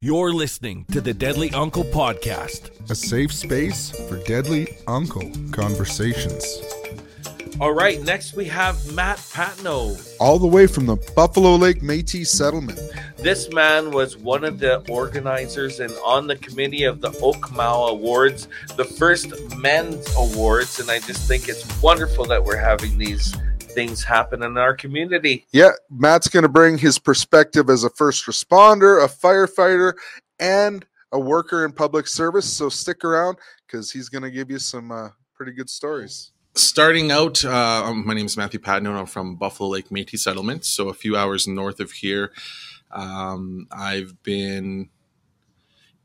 You're listening to the Deadly Uncle Podcast. A safe space for deadly uncle conversations. All right, next we have Mat Patenaude. All the way from the Buffalo Lake Metis settlement. This man was one of the organizers and on the committee of the Oakmau Awards, the first men's awards. And I just think it's wonderful that we're having these things happen in our community. Yeah, Matt's going to bring his perspective as a first responder, a firefighter, and a worker in public service. So stick around because he's going to give you some uh, pretty good stories. Starting out, uh, um, my name is Mathew Patenaude. I'm from Buffalo Lake Métis Settlement, so a few hours north of here. Um, I've been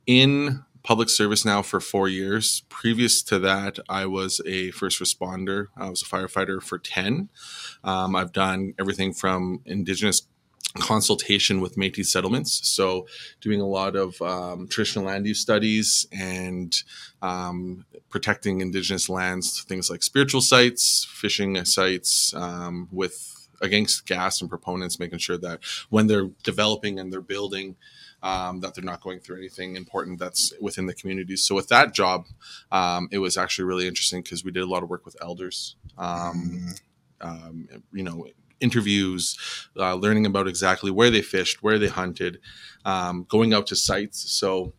in public service now for four years. Previous to that, I was a first responder. I was a firefighter for 10. Um, I've done everything from Indigenous consultation with Métis settlements. So, doing a lot of um, traditional land use studies and um, protecting Indigenous lands, things like spiritual sites, fishing sites, um, with against gas and proponents, making sure that when they're developing and they're building, um, that they're not going through anything important that's within the community. So with that job, um, it was actually really interesting because we did a lot of work with elders. Um, um, you know, interviews, uh, learning about exactly where they fished, where they hunted, um, going out to sites. So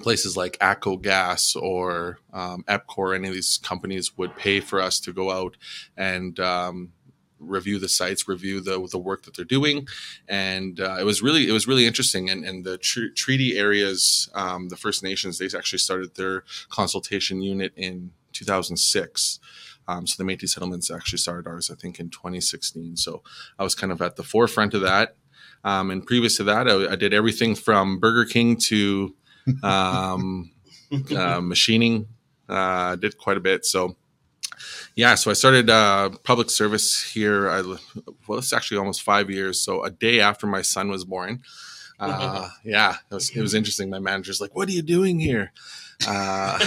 places like ATCO Gas or um, EPCOR, any of these companies would pay for us to go out and um, review the sites, review the the work that they're doing, and uh, it was really it was really interesting. And and the tr- treaty areas, um, the First Nations, they actually started their consultation unit in 2006. Um, so the Métis settlements actually started ours, I think, in 2016. So I was kind of at the forefront of that. Um, and previous to that, I, I, did everything from Burger King to um, uh, machining. Uh, did quite a bit. So yeah, so I started uh, public service here. I well, it's actually almost five years. So a day after my son was born. Uh, yeah, it was, it was interesting. My manager's like, "What are you doing here?" Uh,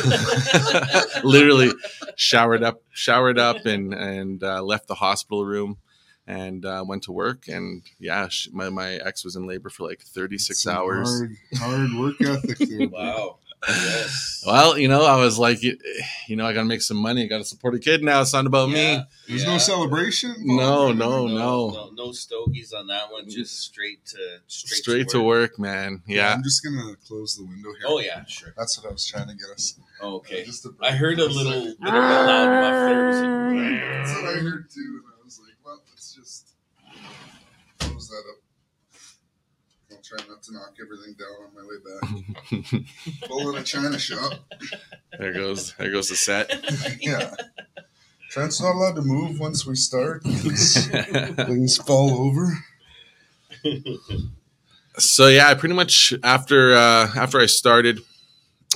literally showered up, showered up, and and uh, left the hospital room and uh, went to work. And yeah, she, my my ex was in labor for like thirty six hours. Hard, hard work ethic. There, Wow. Yes. Well, you know, I was like, you, you know, I got to make some money. I got to support a kid now. It's not about me. There's yeah. no celebration. No, no, No, no. no, no stogies on that one. Mm-hmm. Just straight to straight, Straight to work, man. Yeah. I'm just gonna close the window here. Oh yeah, sure. That's what I was trying to get us. Oh, okay. Uh, just I heard a little second. bit of a loud muffler. It was like, That's what I heard too, and I was like, well, let's just close that up. I'll try not to knock everything down on my way back. Full in a china shop. there goes there goes the set. yeah. Trent's not allowed to move once we start. Things fall over. So yeah, I pretty much after uh, after I started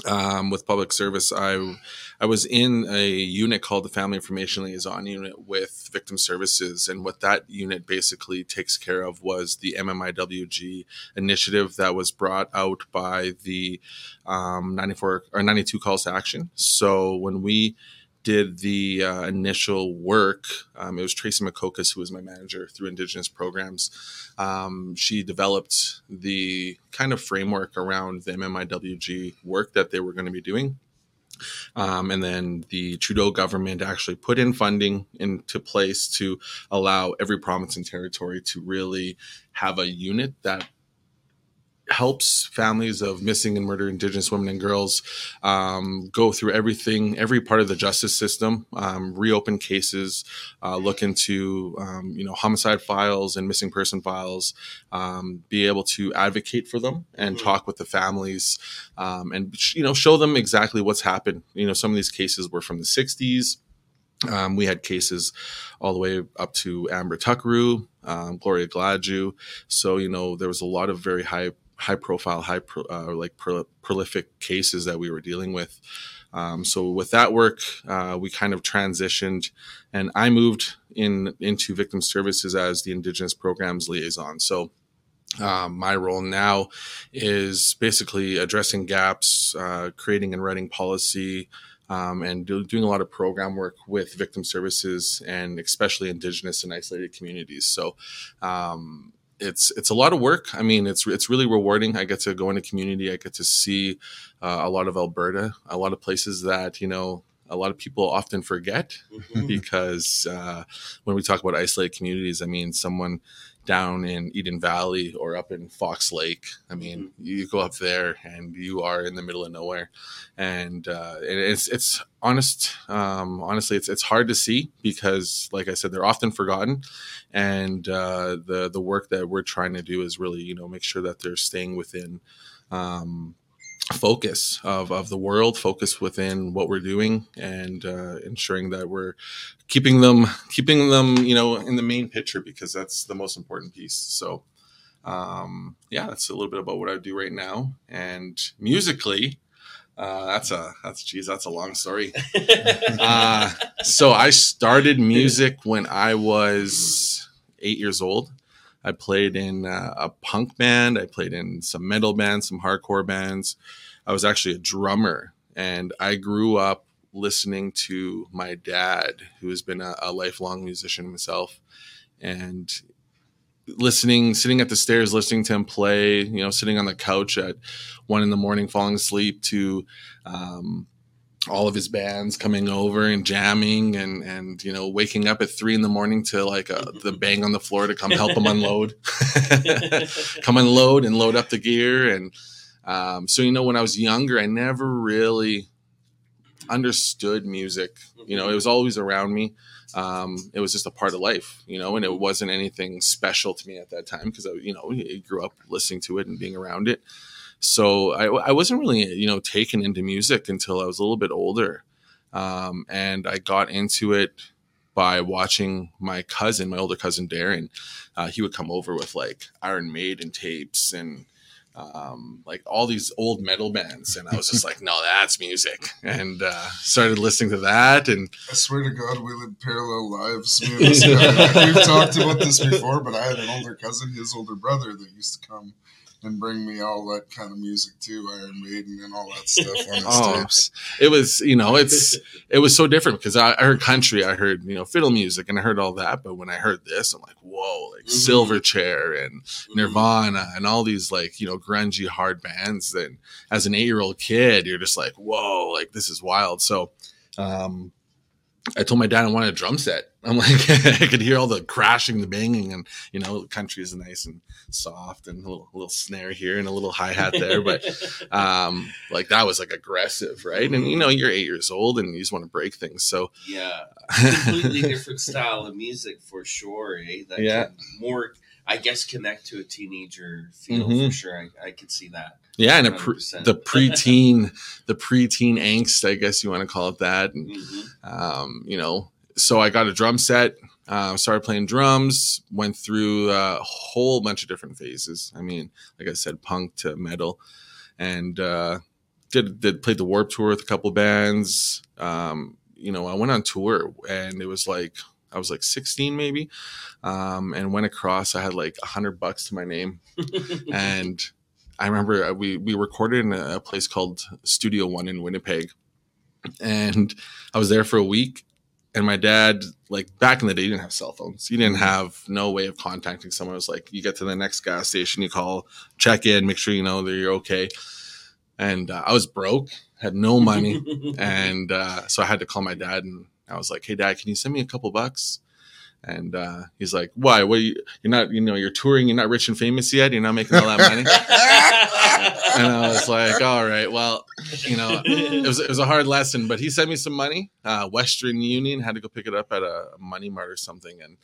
um, with public service, I I was in a unit called the Family Information Liaison Unit with Victim Services, and what that unit basically takes care of was the MMIWG initiative that was brought out by the um, 94 or 92 calls to action. So when we did the uh, initial work, um, it was Tracy McCocas who was my manager through Indigenous programs. Um, she developed the kind of framework around the MMIWG work that they were going to be doing. Um, and then the Trudeau government actually put in funding into place to allow every province and territory to really have a unit that helps families of missing and murdered Indigenous women and girls um, go through everything, every part of the justice system, um, reopen cases, uh, look into um, you know homicide files and missing person files, um, be able to advocate for them and talk with the families, um, and you know show them exactly what's happened. You know some of these cases were from the '60s. Um, we had cases all the way up to Amber Tuccaro, um, Gloria Gladue. So you know there was a lot of very high high profile, high pro, uh, like pro, prolific cases that we were dealing with. Um, so with that work, uh, we kind of transitioned, and I moved in into victim services as the Indigenous programs liaison. So um, my role now is basically addressing gaps, uh, creating and writing policy, um, and do, doing a lot of program work with victim services and especially Indigenous and isolated communities. So um, it's it's a lot of work. I mean, it's it's really rewarding. I get to go into community. I get to see uh, a lot of Alberta, a lot of places that you know a lot of people often forget Mhm. because uh, when we talk about isolated communities, I mean someone down in Eden Valley or up in Fox Lake. I mean, you go up there and you are in the middle of nowhere, and uh, it's it's honest. Um, honestly, it's it's hard to see because, like I said, they're often forgotten, and uh, the the work that we're trying to do is really you know make sure that they're staying within. Um, focus of, of the world focus within what we're doing and uh, ensuring that we're keeping them keeping them you know in the main picture because that's the most important piece. So um, yeah that's a little bit about what i do right now. And musically uh, that's a that's geez that's a long story. Uh, so I started music when I was eight years old. I played in uh, a punk band. I played in some metal bands, some hardcore bands. I was actually a drummer, and I grew up listening to my dad, who has been a, a lifelong musician himself, and listening, sitting at the stairs, listening to him play. You know, sitting on the couch at one in the morning, falling asleep to. Um, all of his bands coming over and jamming and and you know waking up at three in the morning to like uh the bang on the floor to come help him unload. Come unload and load up the gear and um, so you know when i was younger i never really understood music. You know it was always around me. Um, it was just a part of life you know and it wasn't anything special to me at that time because i you know I grew up listening to it and being around it so I, I wasn't really you know taken into music until I was a little bit older, um, and I got into it by watching my cousin, my older cousin Darren. Uh, he would come over with like Iron Maiden tapes and um, like all these old metal bands, and I was just like, no, that's music, and uh, started listening to that, and I swear to God, we live parallel lives. Me and this guy. We've talked about this before, but I had an older cousin, his older brother, that used to come and bring me all that kind of music too, Iron Maiden and all that stuff on his Oh. tapes. it was you know it's it was so different because I, I heard country i heard you know fiddle music and i heard all that but when i heard this i'm like whoa like Mhm. silverchair and nirvana and all these like you know grungy hard bands that as an eight year old kid you're just like whoa like this is wild so um I told my dad I wanted a drum set. I'm like, I could hear all the crashing, the banging, and you know, the country is nice and soft, and a little, little snare here and a little hi hat there. But um, like that was like aggressive, right? And you know, you're eight years old and you just want to break things. So yeah, completely different style of music for sure. Eh? That Yeah. more, I guess, connect to a teenager feel Mhm. for sure. I, I could see that. Yeah, and a pre- 100%. the preteen, the preteen angst, I guess you want to call it that. And Mhm. um, you know, so I got a drum set, uh, started playing drums, went through a whole bunch of different phases. I mean, like I said, punk to metal, and uh, did did played the Warp Tour with a couple bands. Um, you know, I went on tour, and it was like I was like 16 maybe, um, and went across. I had like a hundred bucks to my name, and I remember uh, we we recorded in a, a place called Studio One in Winnipeg, and I was there for a week. And my dad, like back in the day, you didn't have cell phones. You didn't have no way of contacting someone. It was like you get to the next gas station, you call, check in, make sure you know that you're okay. And uh, I was broke, had no money, and uh, so I had to call my dad, and I was like, "Hey, dad, can you send me a couple bucks?" And uh, he's like, "Why? What? Are you, you're not, you know, you're touring. You're not rich and famous yet. You're not making all that money." and I was like, "All right, well, you know, it was it was a hard lesson." But he sent me some money. Uh, Western Union had to go pick it up at a money mart or something, and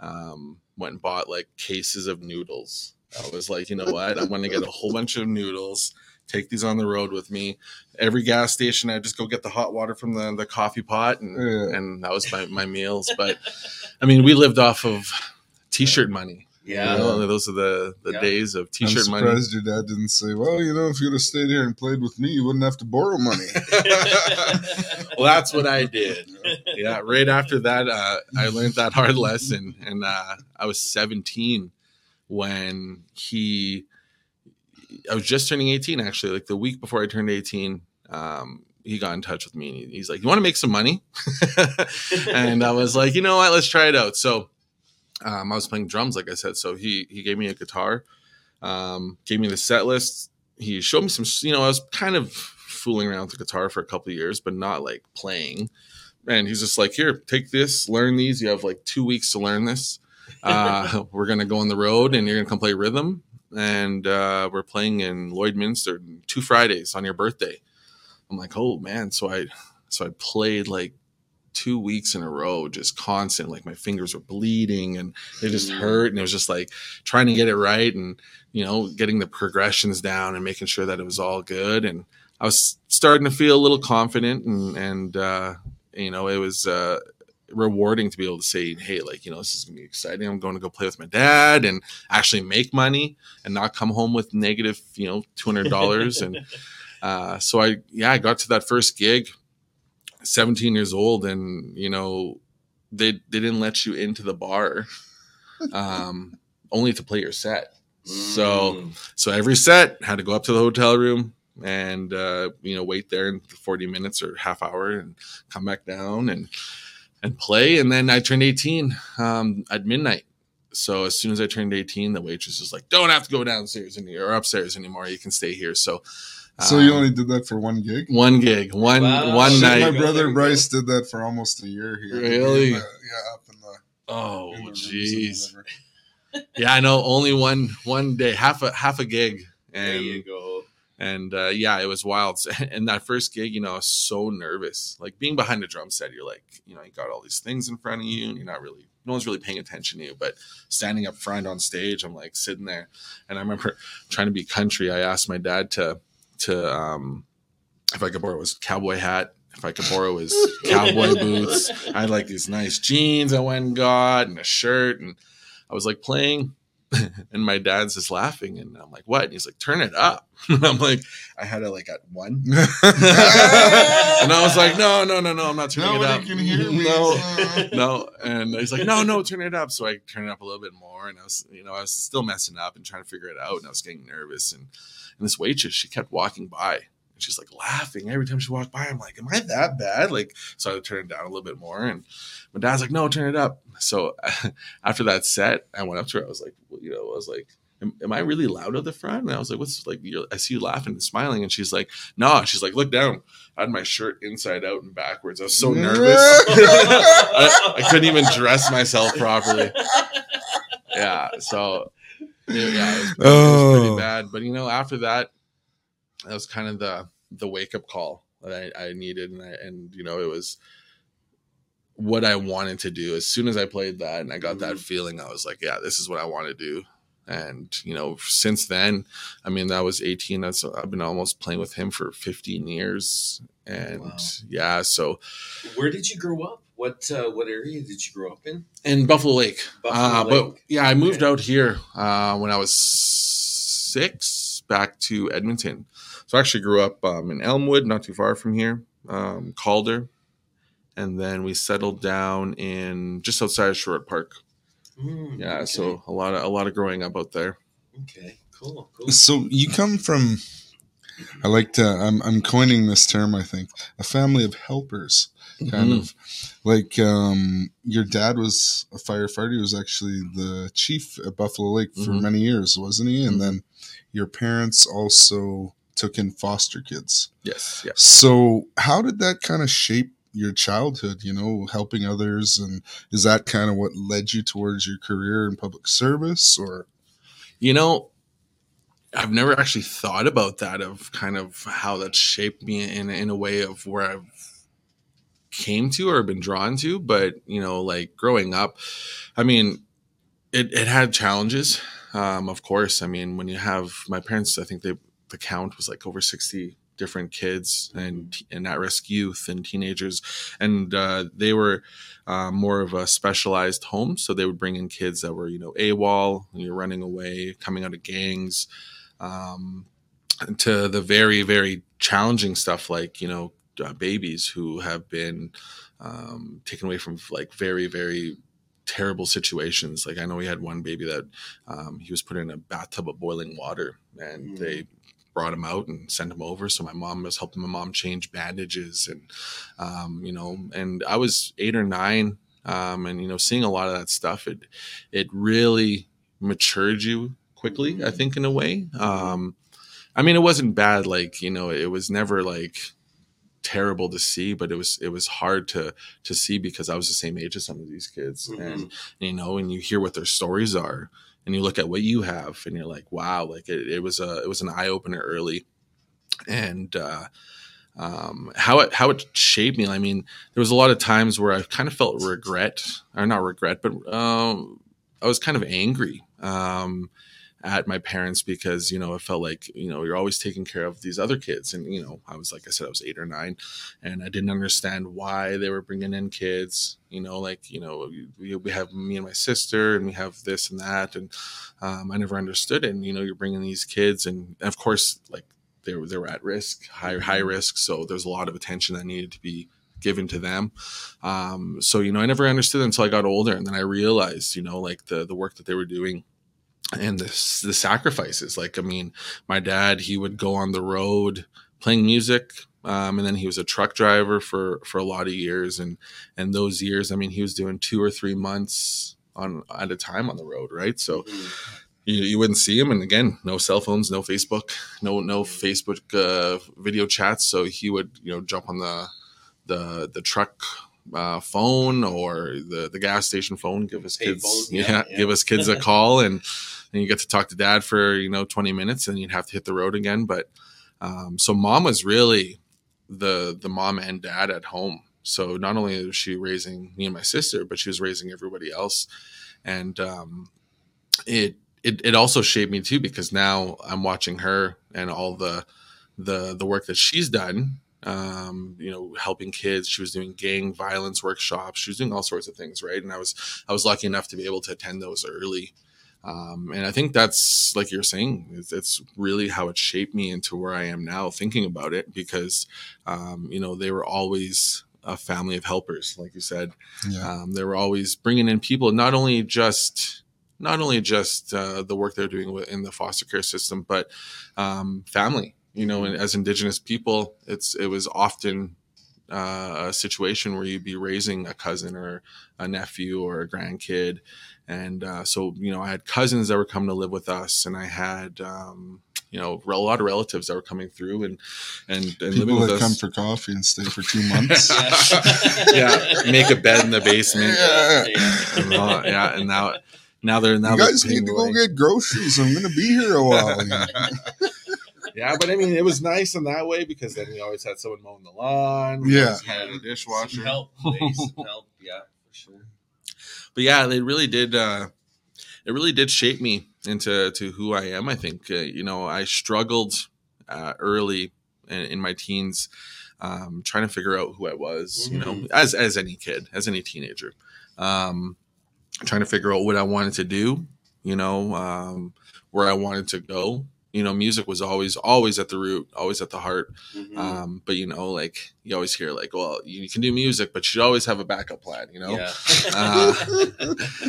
um, went and bought like cases of noodles. I was like, you know what? I'm going to get a whole bunch of noodles. Take these on the road with me. Every gas station, I just go get the hot water from the, the coffee pot, and, Yeah. and that was my, my meals. But I mean, we lived off of t-shirt money. yeah. You know, those are the, the Yeah. days of t-shirt money. surprised your dad didn't say, "Well, you know, if you'd have stayed here and played with me, you wouldn't have to borrow money." well, that's what I did. Yeah, right after that, uh, I learned that hard lesson, and uh, I was 17 when he. I was just turning 18, actually. Like the week before I turned 18, um, he got in touch with me, and he's like, "You want to make some money?" and I was like, "You know what? Let's try it out." So. um, I was playing drums, like I said. So he he gave me a guitar, um, gave me the set list. He showed me some, you know, I was kind of fooling around with the guitar for a couple of years, but not like playing. And he's just like, here, take this, learn these. You have like two weeks to learn this. Uh, we're gonna go on the road, and you're gonna come play rhythm. And uh, we're playing in Lloydminster two Fridays on your birthday. I'm like, oh man. So I so I played like two weeks in a row, just constant. Like my fingers were bleeding and they just hurt. And it was just like trying to get it right and, you know, getting the progressions down and making sure that it was all good. And I was starting to feel a little confident and, and, uh, you know, it was, uh, rewarding to be able to say, Hey, like, you know, this is gonna be exciting. I'm going to go play with my dad and actually make money and not come home with negative, you know, $200. and, uh, so I, yeah, I got to that first gig, 17 years old, and you know, they they didn't let you into the bar, um, only to play your set. So, Mm. so every set had to go up to the hotel room and uh, you know wait there in 40 minutes or half hour and come back down and and play. And then I turned 18 um, at midnight. So as soon as I turned 18, the waitress was like, "Don't have to go downstairs any or upstairs anymore. You can stay here." So, So you only did that for one gig? one gig, one Wow. one Shit, night. My brother. Bryce did that for almost a year here. Really? In the- yeah, up in the. Oh, in the rooms and jeez. Yeah, I know. Only one one day, half a half a gig, There and you go. And uh, yeah, it was wild. And that first gig, you know, I was so nervous. Like being behind a drum set, you're like, you know, you got all these things in front of you, and you're not really, no one's really paying attention to you. But standing up front on stage, I'm like sitting there, and I remember trying to be country. I asked my dad to to um if I could borrow his cowboy hat. If I could borrow his cowboy boots, I had like these nice jeans I went and got, and a shirt, and I was like playing, and my dad's just laughing, and I'm like, "What?" And he's like, "Turn it up." And I'm like, I had it like at one, and I was like, "No, no, no, no, I'm not turning it up." can hear me. No, no, and he's like, "No, no, turn it up." So I turned it up a little bit more, and I was, you know, I was still messing up and trying to figure it out, and I was getting nervous, and and this waitress, she kept walking by. And she's like laughing every time she walked by. I'm like, am I that bad? Like, so I turned it down a little bit more. And my dad's like, no, turn it up. So after that set, I went up to her. I was like, well, you know, I was like, am, am I really loud at the front? And I was like, what's like, you're, I see you laughing and smiling. And she's like, no, she's like, look down. I had my shirt inside out and backwards. I was so nervous. I, I couldn't even dress myself properly. Yeah. So, yeah, it was, it was Oh. pretty bad. But, you know, after that, that was kind of the, the wake up call that I, I needed. And I, and, you know, it was, what I wanted to do. As soon as I played that and I got that feeling, I was like, yeah, this is what I want to do. And you know, since then, I mean, that was 18. That's I've been almost playing with him for 15 years, and Wow. yeah. So Where did you grow up? What uh, what area did you grow up in? in Buffalo Lake, Buffalo uh, but yeah, I moved Okay. out here uh, when I was six, back to Edmonton. So I actually grew up um, in Elmwood, not too far from here, um, Calder, and then we settled down in just outside of Sherwood Park. Mm, Yeah, okay. so a lot of a lot of growing up out there. okay, cool, cool. So you come from, I like to, I'm, I'm coining this term, I think, a family of helpers, kind Mhm. of. Like um, your dad was a firefighter. He was actually the chief at Buffalo Lake for Mhm. many years, wasn't he? And Mhm. then your parents also took in foster kids. Yes, yes. So how did that kind of shape your childhood, you know, helping others? And is that kind of what led you towards your career in public service or? You know, I've never actually thought about that of kind of how that shaped me in in a way of where I've came to or been drawn to. But you know, like growing up, I mean, it it had challenges. Um, of course, I mean, when you have my parents, I think they the count was like over sixty different kids and and at risk youth and teenagers, and uh, they were um, more of a specialized home. So they would bring in kids that were, you know, AWOL, and you're running away, coming out of gangs, um, to the very, very challenging stuff like, you know, uh, babies who have been um, taken away from like very, very terrible situations. Like I know we had one baby that um, he was put in a bathtub of boiling water and Mm. they brought him out and sent him over. So my mom was helping my mom change bandages and, um, you know, and I was eight or nine um, and you know seeing a lot of that stuff it it really matured you quickly i think in a way um, i mean it wasn't bad like you know it was never like terrible to see but it was it was hard to to see because i was the same age as some of these kids Mhm. and you know and you hear what their stories are and you look at what you have and you're like wow like it, it was a it was an eye-opener early. And uh um how it how it shaped me i mean there was a lot of times where i kind of felt regret or not regret but um i was kind of angry. Um at my parents because you know it felt like you know you're always taking care of these other kids. And you know i was like i said i was eight or nine and i didn't understand why they were bringing in kids. You know like you know we, we have me and my sister and we have this and that and um, i never understood it. And you know you're bringing these kids and of course like they were they were at risk high high risk. So there's a lot of attention that needed to be given to them. Um, so you know i never understood until i got older and then i realized you know like the the work that they were doing and the, the sacrifices. Like i mean my dad he would go on the road playing music um, and then he was a truck driver for for a lot of years. And and those years i mean he was doing two or three months on at a time on the road right? So Mhm. you, you wouldn't see him. And again no cell phones no facebook no no facebook uh, video chats. So he would you know jump on the the the truck uh, phone or the the gas station phone give us Pay kids phone, yeah, yeah, yeah. give us kids a call. And and you get to talk to dad for you know 20 minutes and you'd have to hit the road again but um, so mom was really the the mom and dad at home so not only was she raising me and my sister but she was raising everybody else and um, it it it also shaped me too because now I'm watching her and all the the the work that she's done. Um, you know, helping kids. She was doing gang violence workshops. She was doing all sorts of things, right? And I was I was lucky enough to be able to attend those early. Um, and I think that's like you're saying, it's, it's really how it shaped me into where I am now, thinking about it because um, you know they were always a family of helpers, like you said. Yeah. Um, they were always bringing in people, not only just not only just uh, the work they're doing in the foster care system, but um, family. You know, and as Indigenous people, it's it was often uh, a situation where you'd be raising a cousin or a nephew or a grandkid, and uh, so you know, I had cousins that were coming to live with us, and I had. Um, you know, a lot of relatives that were coming through and and, and living People with that us. come for coffee and stay for two months. yeah, make a bed in the basement. Yeah. And all- yeah, and now now they're now you they're guys need to go get groceries. I'm gonna be here a while. Yeah, but I mean, it was nice in that way because then we always had someone mowing the lawn. Yeah. had a dishwasher. Some help, please. Some help. Yeah, for sure. But yeah, they really did. Uh, it really did shape me into to who I am. I think uh, you know I struggled uh, early in, in my teens, um, trying to figure out who I was. You know, Mhm. as as any kid, as any teenager, um, trying to figure out what I wanted to do. You know, um, where I wanted to go. You know, music was always always at the root, always at the heart. Mhm. Um, but you know, like you always hear, like, well, you can do music, but you should always have a backup plan. You know, yeah. uh,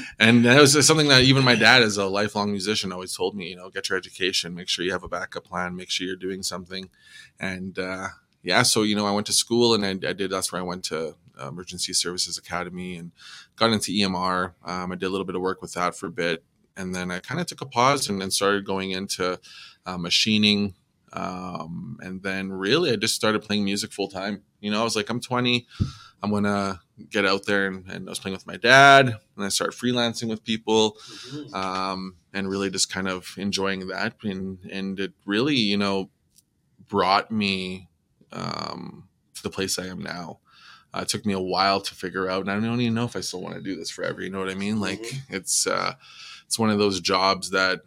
and that was something that even my dad, as a lifelong musician, always told me. You know, get your education, make sure you have a backup plan, make sure you're doing something. And uh, yeah, so you know, I went to school and I, I did. That's where I went to uh, Emergency Services Academy and got into EMR. Um, I did a little bit of work with that for a bit, and then I kind of took a pause and then started going into uh, machining. Um, and then really, I just started playing music full time. You know, I was like, I'm 20. I'm gonna get out there and, and I was playing with my dad and I started freelancing with people Mhm. um, and really just kind of enjoying that and and it really you know brought me um, to the place I am now. Uh, it took me a while to figure out, and I don't even know if I still want to do this forever. You know what I mean? Like Mhm. it's uh, it's one of those jobs that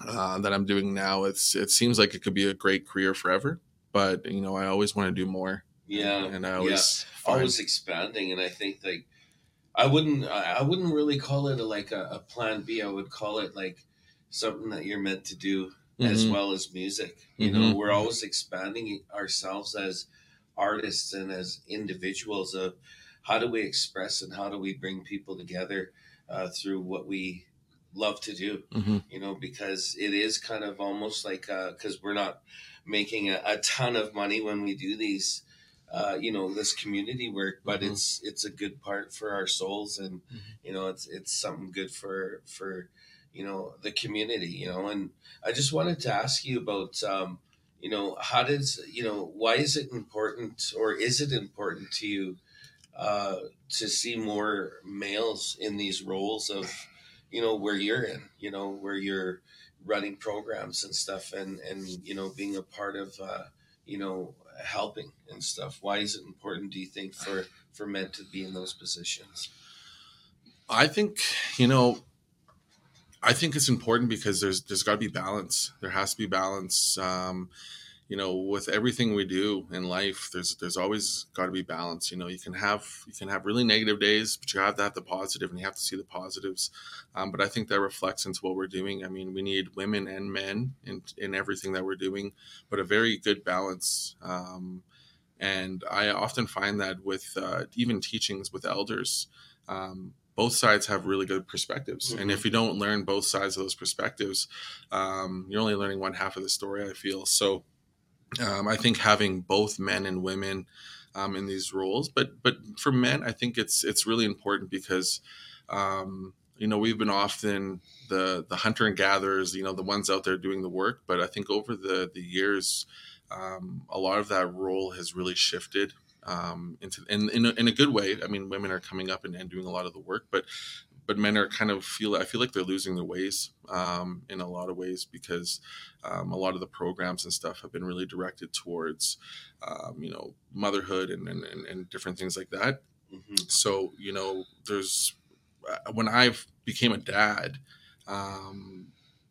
uh, that I'm doing now. It's it seems like it could be a great career forever, but you know I always want to do more. Yeah. and I yeah. always find- always expanding and i think like i wouldn't i wouldn't really call it a, like a, a plan b i would call it like something that you're meant to do as Mhm. well as music you know Mhm. we're always expanding ourselves as artists and as individuals of how do we express and how do we bring people together uh, through what we love to do Mhm. you know because it is kind of almost like because we're not making a, a ton of money when we do these uh, you know this community work, but Mhm. it's it's a good part for our souls, and you know it's it's something good for for you know the community, you know. And I just wanted to ask you about um, you know how does you know why is it important or is it important to you uh, to see more males in these roles of you know where you're in, you know where you're running programs and stuff, and and you know being a part of uh, you know helping and stuff. Why is it important? Do you think for for men to be in those positions? I think you know. I think it's important because there's there's got to be balance. There has to be balance. Um, you know, with everything we do in life, there's there's always got to be balance. You know, you can have you can have really negative days, but you have to have the positive, and you have to see the positives. Um, but I think that reflects into what we're doing. I mean, we need women and men in in everything that we're doing, but a very good balance. Um, and I often find that with uh, even teachings with elders. Um, both sides have really good perspectives. And if you don't learn both sides of those perspectives, um, you're only learning one half of the story, I feel. So um, I think having both men and women um, in these roles, but but for men, I think it's it's really important because um, you know we've been often the the hunter and gatherers, you know, the ones out there doing the work. But I think over the the years, um, a lot of that role has really shifted um, into in, in a, in, a, good way. I mean, women are coming up and, and, doing a lot of the work, but but men are kind of feel I feel like they're losing their ways um, in a lot of ways because um, a lot of the programs and stuff have been really directed towards um, you know motherhood and, and, and different things like that. Mm-hmm. So you know, there's uh, when I became a dad, um,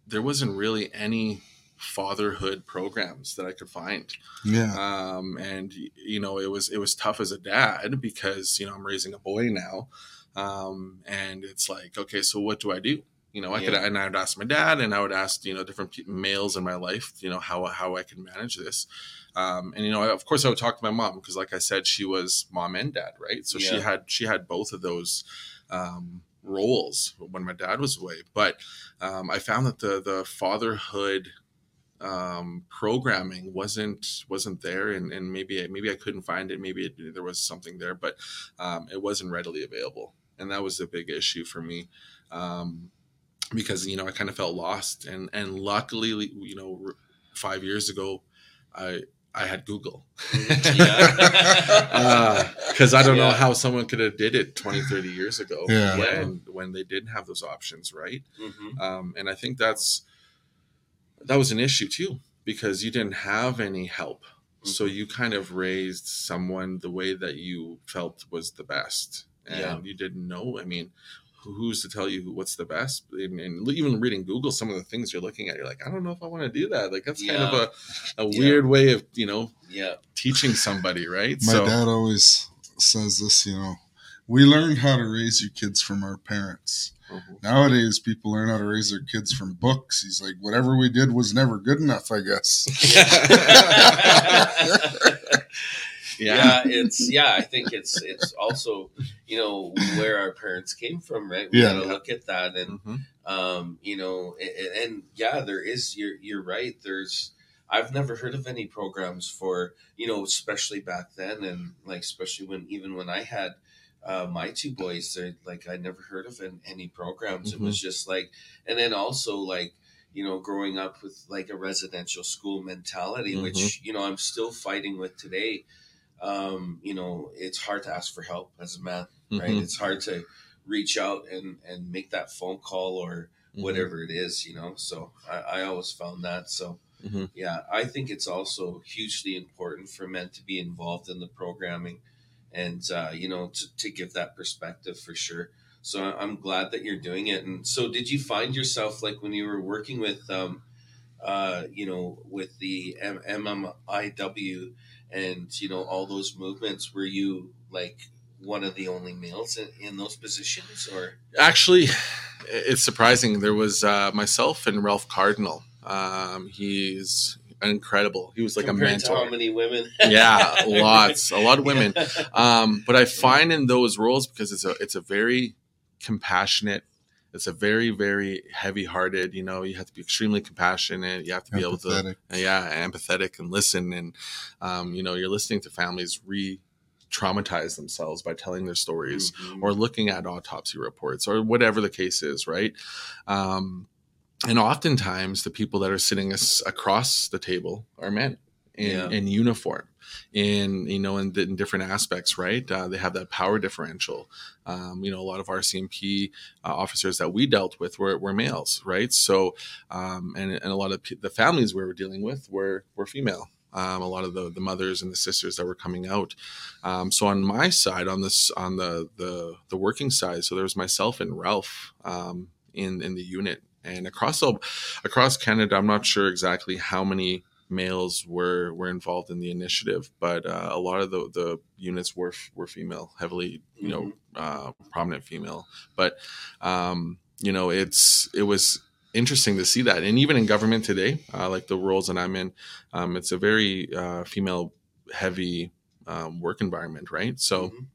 there wasn't really any fatherhood programs that I could find. Yeah. Um, and you know, it was it was tough as a dad because you know I'm raising a boy now, um, and it's like, okay, so what do I do? You know, I yeah. could and I would ask my dad, and I would ask you know different males in my life, you know how how I can manage this. Um, and you know, of course, I would talk to my mom because, like I said, she was mom and dad, right? So yeah. she had she had both of those. Um, roles when my dad was away but um, i found that the the fatherhood um, programming wasn't wasn't there, and, and maybe maybe I couldn't find it. Maybe it, there was something there, but um, it wasn't readily available, and that was a big issue for me. Um, because you know I kind of felt lost, and and luckily, you know, five years ago, I I had Google. Because uh, I don't yeah. know how someone could have did it 20, 30 years ago yeah. when, when they didn't have those options, right? Mm-hmm. Um, and I think that's that was an issue too because you didn't have any help. Mm-hmm. So you kind of raised someone the way that you felt was the best. And yeah. you didn't know. I mean, who's to tell you what's the best? And, and, even reading Google, some of the things you're looking at, you're like, I don't know if I want to do that. Like that's yeah. kind of a, a Yeah. weird way of, you know, Yeah. teaching somebody, right? My so dad always says this, you know, we learned how to raise your kids from our parents. Mhm. Nowadays, people learn how to raise their kids from books. He's like, whatever we did was never good enough, I guess. yeah. yeah it's yeah i think it's it's also you know where our parents came from right we Yeah. gotta look at that and Mhm. um you know and, and yeah there is you're you're right there's i've never heard of any programs for you know especially back then and like especially when even when i had uh, my two boys they're like i never heard of an, any programs it was just like and then also like you know growing up with like a residential school mentality which you know i'm still fighting with today um, you know, it's hard to ask for help as a man, right? Mhm. It's hard to reach out and, and make that phone call or Mhm. whatever it is, you know? So I, I always found that. So Mhm. yeah, I think it's also hugely important for men to be involved in the programming and, uh, you know, to, to give that perspective for sure. So I'm glad that you're doing it. And so did you find yourself like when you were working with, um, uh, you know, with the M- MMIW and you know all those movements were you like one of the only males in, in those positions or Actually, it's surprising. There was uh, myself and Ralph Cardinal. Um, he's incredible. He was like compared a to how mentor. many women yeah, lots, a lot of women. Um, but I find in those roles because it's a it's a very compassionate it's a very very heavy hearted you know you have to be extremely compassionate you have to be able to yeah empathetic and listen and um, you know you're listening to families re traumatize themselves by telling their stories Mhm. or looking at autopsy reports or whatever the case is right um, and oftentimes the people that are sitting us across the table are men in, Yeah. in uniform in you know in, in different aspects right? Uh, they have that power differential. Um, you know a lot of rcmp uh, officers that we dealt with were, were males right? So um, and, and a lot of p- the families we were dealing with were were female. Um, a lot of the, the mothers and the sisters that were coming out. Um, so on my side on this on the, the the working side so there was myself and ralph um, in in the unit. And across all across canada i'm not sure exactly how many males were were involved in the initiative but uh, a lot of the the units were were female heavily you know uh, prominent female. But um you know it's it was interesting to see that. And even in government today uh, like the roles that i'm in um, it's a very uh, female heavy um, work environment right? So Mhm.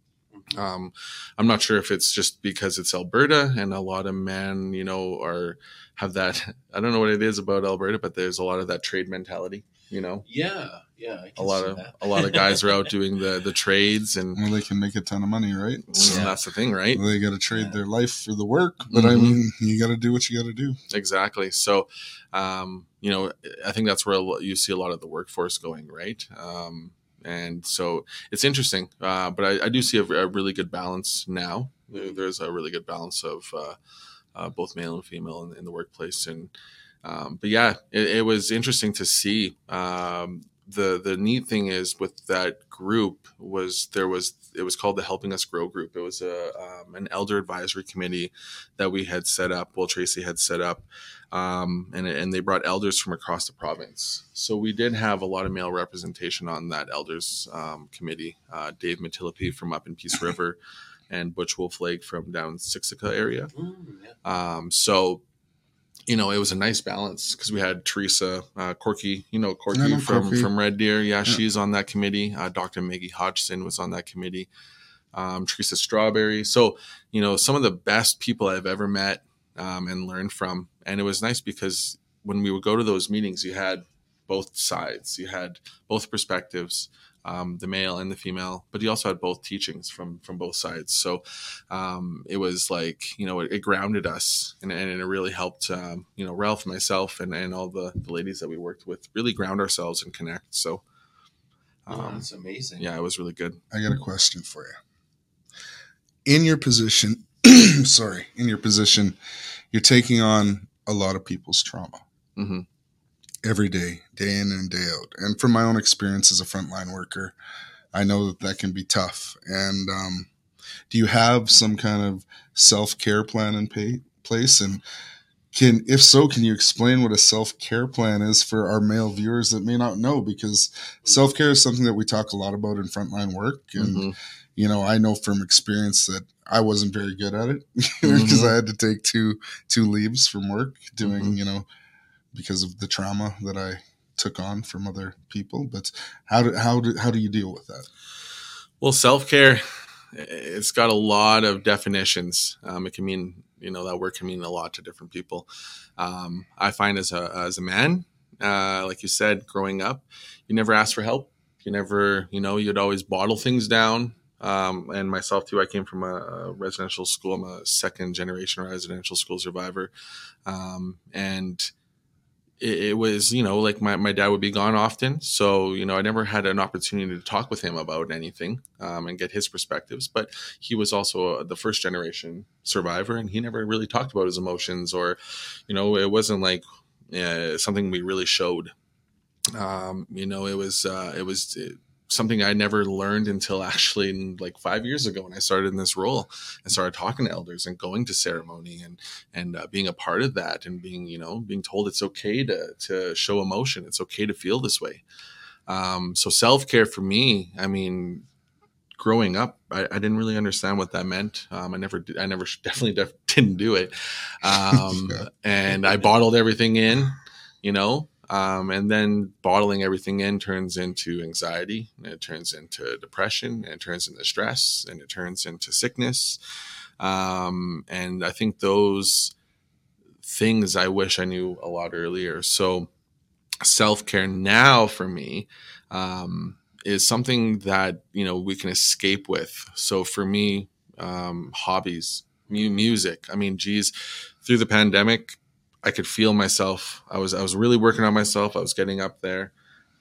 Um, I'm not sure if it's just because it's Alberta and a lot of men, you know, are have that. I don't know what it is about Alberta, but there's a lot of that trade mentality. You know, Yeah, yeah. I a can lot see of that. a lot of guys are out doing the the trades, and Well, they can make a ton of money, right? well, that's the thing, right? They got to trade Yeah. their life for the work, but I Mhm. mean, you got to do what you got to do. Exactly. So, um, you know, I think that's where you see a lot of the workforce going, right? Um, and so it's interesting, uh, but I, I do see a, a really good balance now. There's a really good balance of uh, uh, both male and female in, in the workplace, and um, but yeah, it, it was interesting to see. Um, the the neat thing is with that group was there was it was called the Helping Us Grow group. It was a um, an elder advisory committee that we had set up. Well, Tracy had set up, um, and and they brought elders from across the province. So we did have a lot of male representation on that elders um, committee. Uh, Dave Matilipi from up in Peace River, and Butch Wolfleg from down Siksika area. Mm, yeah. Um, so, you know, it was a nice balance because we had Teresa uh, Corky, you know, Corky know from Corky. from Red Deer. Yeah, Yeah. she's on that committee. Uh, Dr. Maggie Hodgson was on that committee. Um, Teresa Strawberry. So, you know, some of the best people I've ever met um, and learned from. And it was nice because when we would go to those meetings, you had both sides. You had both perspectives, um, the male and the female, but he also had both teachings from from both sides. So um, it was like you know it, it grounded us, and, and it really helped um, you know Ralph, myself, and and all the, the ladies that we worked with really ground ourselves and connect. So Oh, um, that's amazing. yeah, it was really good. I got a question for you. In your position, sorry, in your position, you're taking on a lot of people's trauma hmm every day, day in and day out. And from my own experience as a frontline worker, I know that that can be tough. And um, do you have some kind of self care plan in pay, place? And can, if so, can you explain what a self care plan is for our male viewers that may not know? Because self care is something that we talk a lot about in frontline work, and Mhm. you know, I know from experience that I wasn't very good at it because I had to take two two leaves from work doing, Mhm. you know, because of the trauma that I took on from other people. But how do how do how do you deal with that? Well, self care, it's got a lot of definitions. Um, it can mean, you know, that word can mean a lot to different people. Um, I find as a as a man, uh, like you said, growing up, you never asked for help. You never, you know, you'd always bottle things down. Um, and myself too, I came from a, a residential school. I'm a second generation residential school survivor, um, and it, it was you know like my, my dad would be gone often. So you know i never had an opportunity to talk with him about anything um, and get his perspectives. But he was also uh the first generation survivor and he never really talked about his emotions or you know it wasn't like uh, something we really showed. Um, you know it was uh, it was uh, something i never learned until actually like five years ago when i started in this role and started talking to elders and going to ceremony and and uh, being a part of that and being you know being told it's okay to to show emotion it's okay to feel this way. Um, so self-care for me i mean growing up I, I didn't really understand what that meant. Um, i never did i never definitely def- didn't do it. Um, Yeah. and i bottled everything in you know um, and then bottling everything in turns into anxiety it turns into depression and it turns into stress and it turns into sickness um, and I think those things I wish I knew a lot earlier. So self care now for me um, is something that you know we can escape with. So for me, um, hobbies, music. I mean, geez, through the pandemic, I could feel myself. I was I was really working on myself. I was getting up there.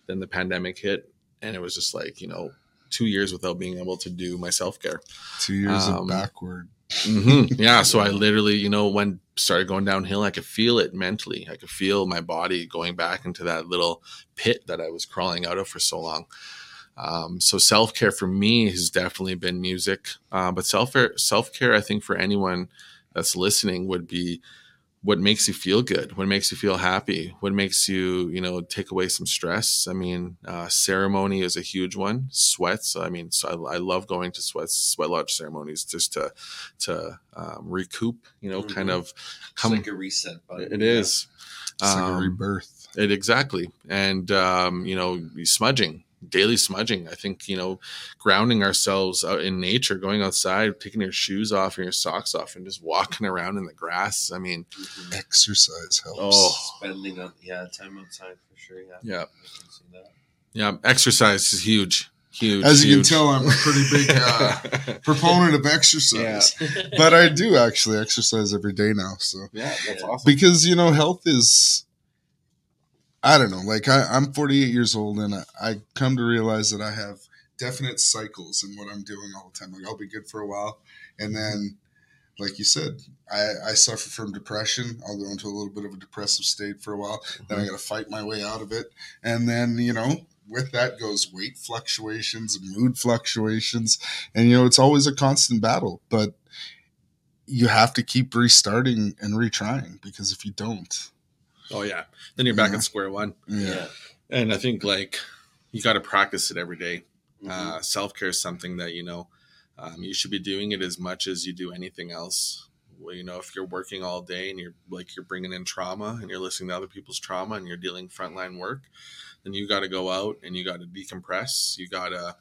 Then the pandemic hit, and it was just like you know two years without being able to do my self care. Two years Um, of backward. hmm Yeah. So I literally, you know, when started going downhill, I could feel it mentally. I could feel my body going back into that little pit that I was crawling out of for so long. Um, so self care for me has definitely been music, uh, but self self care, I think for anyone that's listening would be what makes you feel good, what makes you feel happy, what makes you, you know, take away some stress. I mean, uh, ceremony is a huge one. Sweats. I mean, so I, I love going to sweats, sweat lodge ceremonies just to, to um, recoup, you know, kind Mhm. of It's come. like a reset button. it is. It's like a Um, rebirth. it exactly, and um, you know, smudging, daily smudging. I think you know, grounding ourselves out in nature, going outside, taking your shoes off and your socks off, and just walking around in the grass. I mean, Mhm. Exercise helps. oh, Spending on yeah time outside for sure. Yeah. Yeah. I can see that. yeah, exercise is huge, huge. As you huge. can tell, I'm a pretty big uh, proponent of exercise. But I do actually exercise every day now. So yeah, that's awesome. because you know health is i don't know like I, i'm 48 years old and I, I come to realize that i have definite cycles in what i'm doing all the time like i'll be good for a while and then like you said i i suffer from depression i'll go into a little bit of a depressive state for a while then i Mm-hmm. gotta fight my way out of it and then you know with that goes weight fluctuations mood fluctuations and you know it's always a constant battle but you have to keep restarting and retrying because if you don't oh yeah, then you're back Yeah. at square one. yeah, And I think like you got to practice it every day. Mhm. Uh, Self care is something that you know um, you should be doing it as much as you do anything else. Well, you know, if you're working all day and you're like you're bringing in trauma and you're listening to other people's trauma and you're dealing frontline work, then you got to go out and you got to decompress. You gotta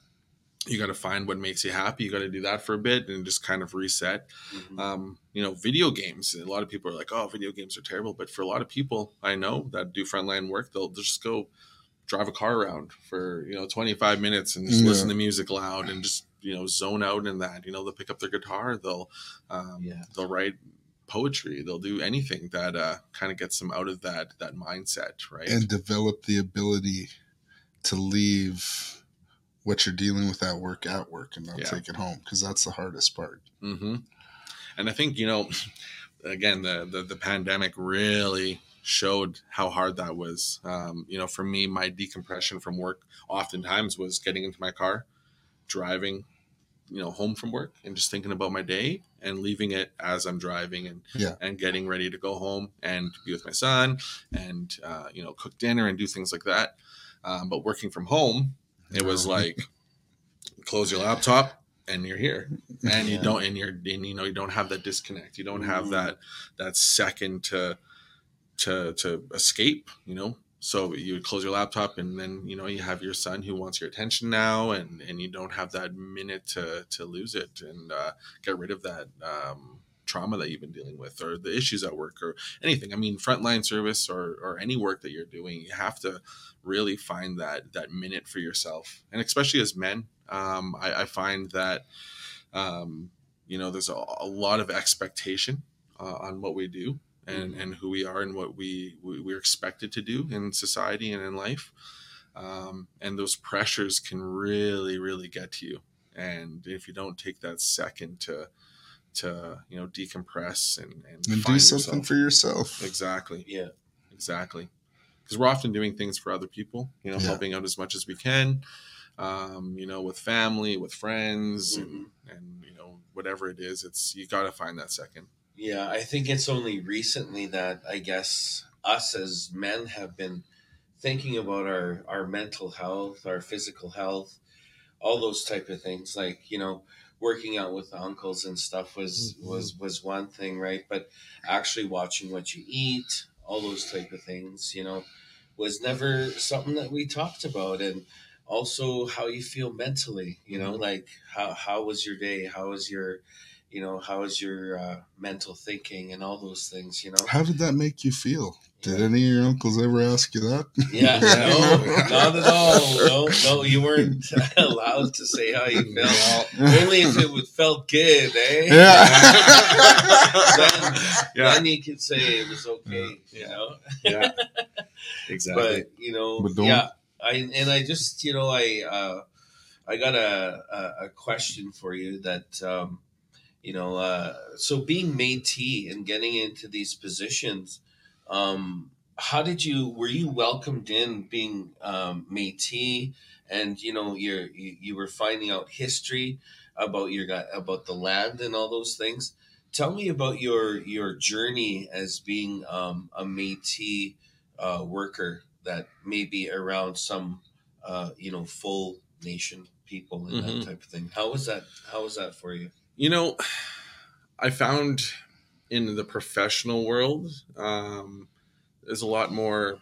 you got to find what makes you happy. You got to do that for a bit and just kind of reset Mhm. um, you know, video games. A lot of people are like, "Oh, video games are terrible," but for a lot of people I know that do frontline work, they'll just go drive a car around for you know 25 minutes and just Yeah. listen to music loud and just you know zone out in that. You know, they'll pick up their guitar, they'll um, Yeah. they'll write poetry, they'll do anything that uh, kind of gets them out of that that mindset, right? and develop the ability to leave what you're dealing with at work at work and not Yeah. take it home because that's the hardest part hmm And I think you know, again, the, the the pandemic really showed how hard that was. Um, you know, for me, my decompression from work oftentimes was getting into my car, driving, you know, home from work, and just thinking about my day and leaving it as I'm driving and Yeah. and getting ready to go home and be with my son and uh, you know cook dinner and do things like that. Um, but working from home, it was Yeah. like close your laptop and you're here and you Yeah. don't and you're and you know you don't have that disconnect you don't have Mhm. that that second to to to escape you know so you would close your laptop and then you know you have your son who wants your attention now and and you don't have that minute to to lose it and uh, get rid of that um trauma that you've been dealing with or the issues at work or anything. I mean frontline service or or any work that you're doing you have to really find that that minute for yourself. And especially as men um, I, I find that um, you know there's a, a lot of expectation uh, on what we do and, Mhm. and who we are and what we, we we're expected to do in society and in life. Um, and those pressures can really really get to you. And if you don't take that second to to you know decompress and and, and do something yourself. for yourself exactly Yeah. exactly because we're often doing things for other people you know Yeah. helping out as much as we can um, you know with family with friends Mhm. and, and you know whatever it is it's you got to find that second Yeah, I think it's only recently that I guess us as men have been thinking about our our mental health, our physical health, all those type of things. Like you know, working out with uncles and stuff was Mhm. was was one thing, right? But actually watching what you eat, all those type of things, you know, was never something that we talked about, and also how you feel mentally. You know, like how how was your day? How was your you know, how is your uh, mental thinking and all those things, you know? How did that make you feel? Did any of your uncles ever ask you that? Yeah, no, not at all. No, no, you weren't allowed to say how you felt. Only if it would felt good, eh? then, Yeah. then you could say it was okay, you know. yeah, exactly. But you know, But don't- yeah. I and I just you know I uh, I got a, a a question for you that um, you know uh, so being Métis and getting into these positions. Um, how did you were you welcomed in being um, Métis and you know you're, you you were finding out history about your about the land and all those things. Tell me about your your journey as being um, a Métis uh, worker that may be around some uh, you know full nation people and Mhm. that type of thing. How was that? How was that for you? You know, I found in the professional world, um, there's a lot more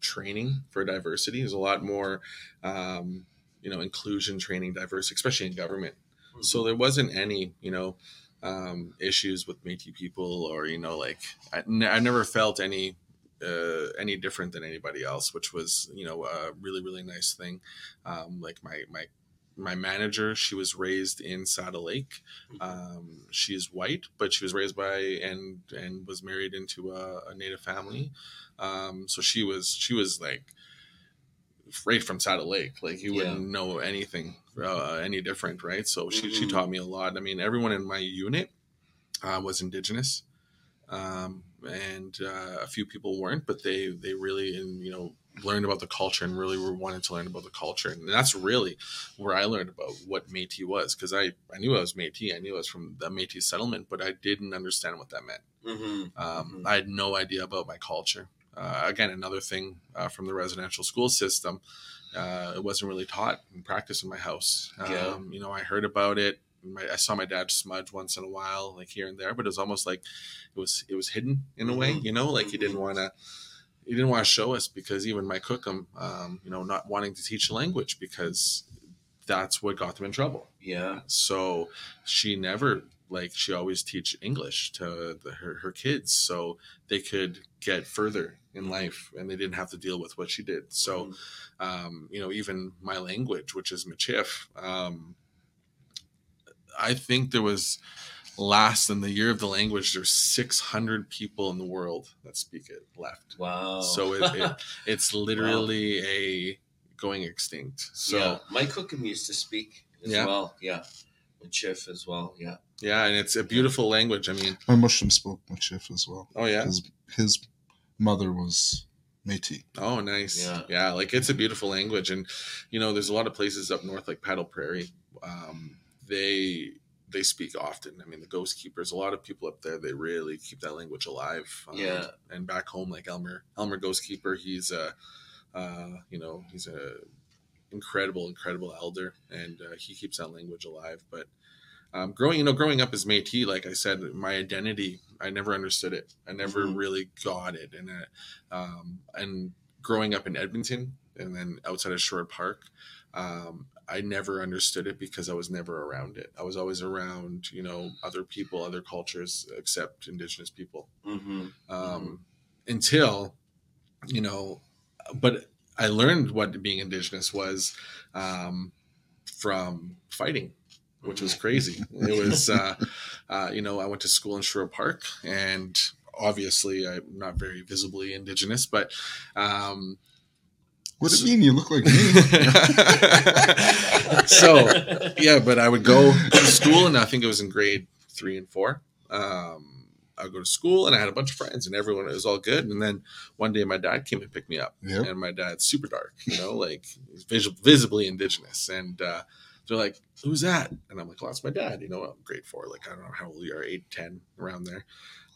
training for diversity. There's a lot more, um, you know, inclusion training, diversity, especially in government. So there wasn't any, you know, um, issues with Métis people, or you know, like I, never felt any uh, any different than anybody else, which was you know a really really nice thing. Um, like my my my manager, she was raised in Saddle Lake. Um, she is white, but she was raised by and and was married into a, a native family. Um, so she was she was like right from Saddle Lake. Like you Yeah. wouldn't know anything uh, any different, right? So she she Mhm. taught me a lot. I mean, everyone in my unit uh, was indigenous. Um, and uh, a few people weren't, but they they really and you know learned about the culture and really were wanted to learn about the culture, and that's really where I learned about what Métis was because I I knew I was Métis, I knew I was from the Métis settlement, but I didn't understand what that meant. Mm-hmm. Um, Mhm. I had no idea about my culture. Uh, again, another thing uh, from the residential school system, uh, it wasn't really taught and practiced in my house. Um, Yeah. You know, I heard about it. My, I saw my dad smudge once in a while, like here and there, but it was almost like it was it was hidden in a way. Mhm. You know, like he didn't Mhm. want to. He didn't want to show us because even my cookum, um, you know, not wanting to teach language because that's what got them in trouble. Yeah. so she never like she always teach english to the, her, her kids so they could get further in life and they didn't have to deal with what she did. So um, you know even my language which is Michif um, i think there was last in the year of the language there's 600 people in the world that speak it left Wow. so it, it, it's literally a going extinct so yeah, my cookum used to speak as Yeah. well. Yeah, and Chiff as well. Yeah. yeah and it's a beautiful language i mean My mooshum spoke Michif as well. oh yeah His, his mother was Métis. Oh, nice. Yeah. Yeah. like it's a beautiful language, and you know, there's a lot of places up north, like Paddle Prairie. Um, they they speak often. I mean, the Ghostkeepers. A lot of people up there, they really keep that language alive. Um, Yeah. And back home, like Elmer Elmer Ghostkeeper, he's a, uh, you know, he's a incredible, incredible elder, and uh, he keeps that language alive. But um, growing, you know, growing up as Métis, like I said, my identity, I never understood it. I never Mhm. really got it, and uh, um, and growing up in Edmonton and then outside of Sherwood Park, um, I never understood it because I was never around it. I was always around, you know, other people, other cultures, except Indigenous people. Mm-hmm. Um, Until, you know, but I learned what being Indigenous was um, from fighting which was crazy. It was, uh, uh, you know, I went to school in Sherwood Park, and obviously I'm not very visibly Indigenous, but um, What do you mean? You look like me. so yeah, but I would go to school, and I think it was in grade three and four. Um, I would go to school, and I had a bunch of friends, and everyone it was all good. And then one day, my dad came and picked me up, Yep. and my dad's super dark, you know, like visibly indigenous, and uh, they're like, "Who's that?" And I'm like, "Well, that's my dad." You know, I'm grade four, like I don't know how old you are, eight, ten, around there.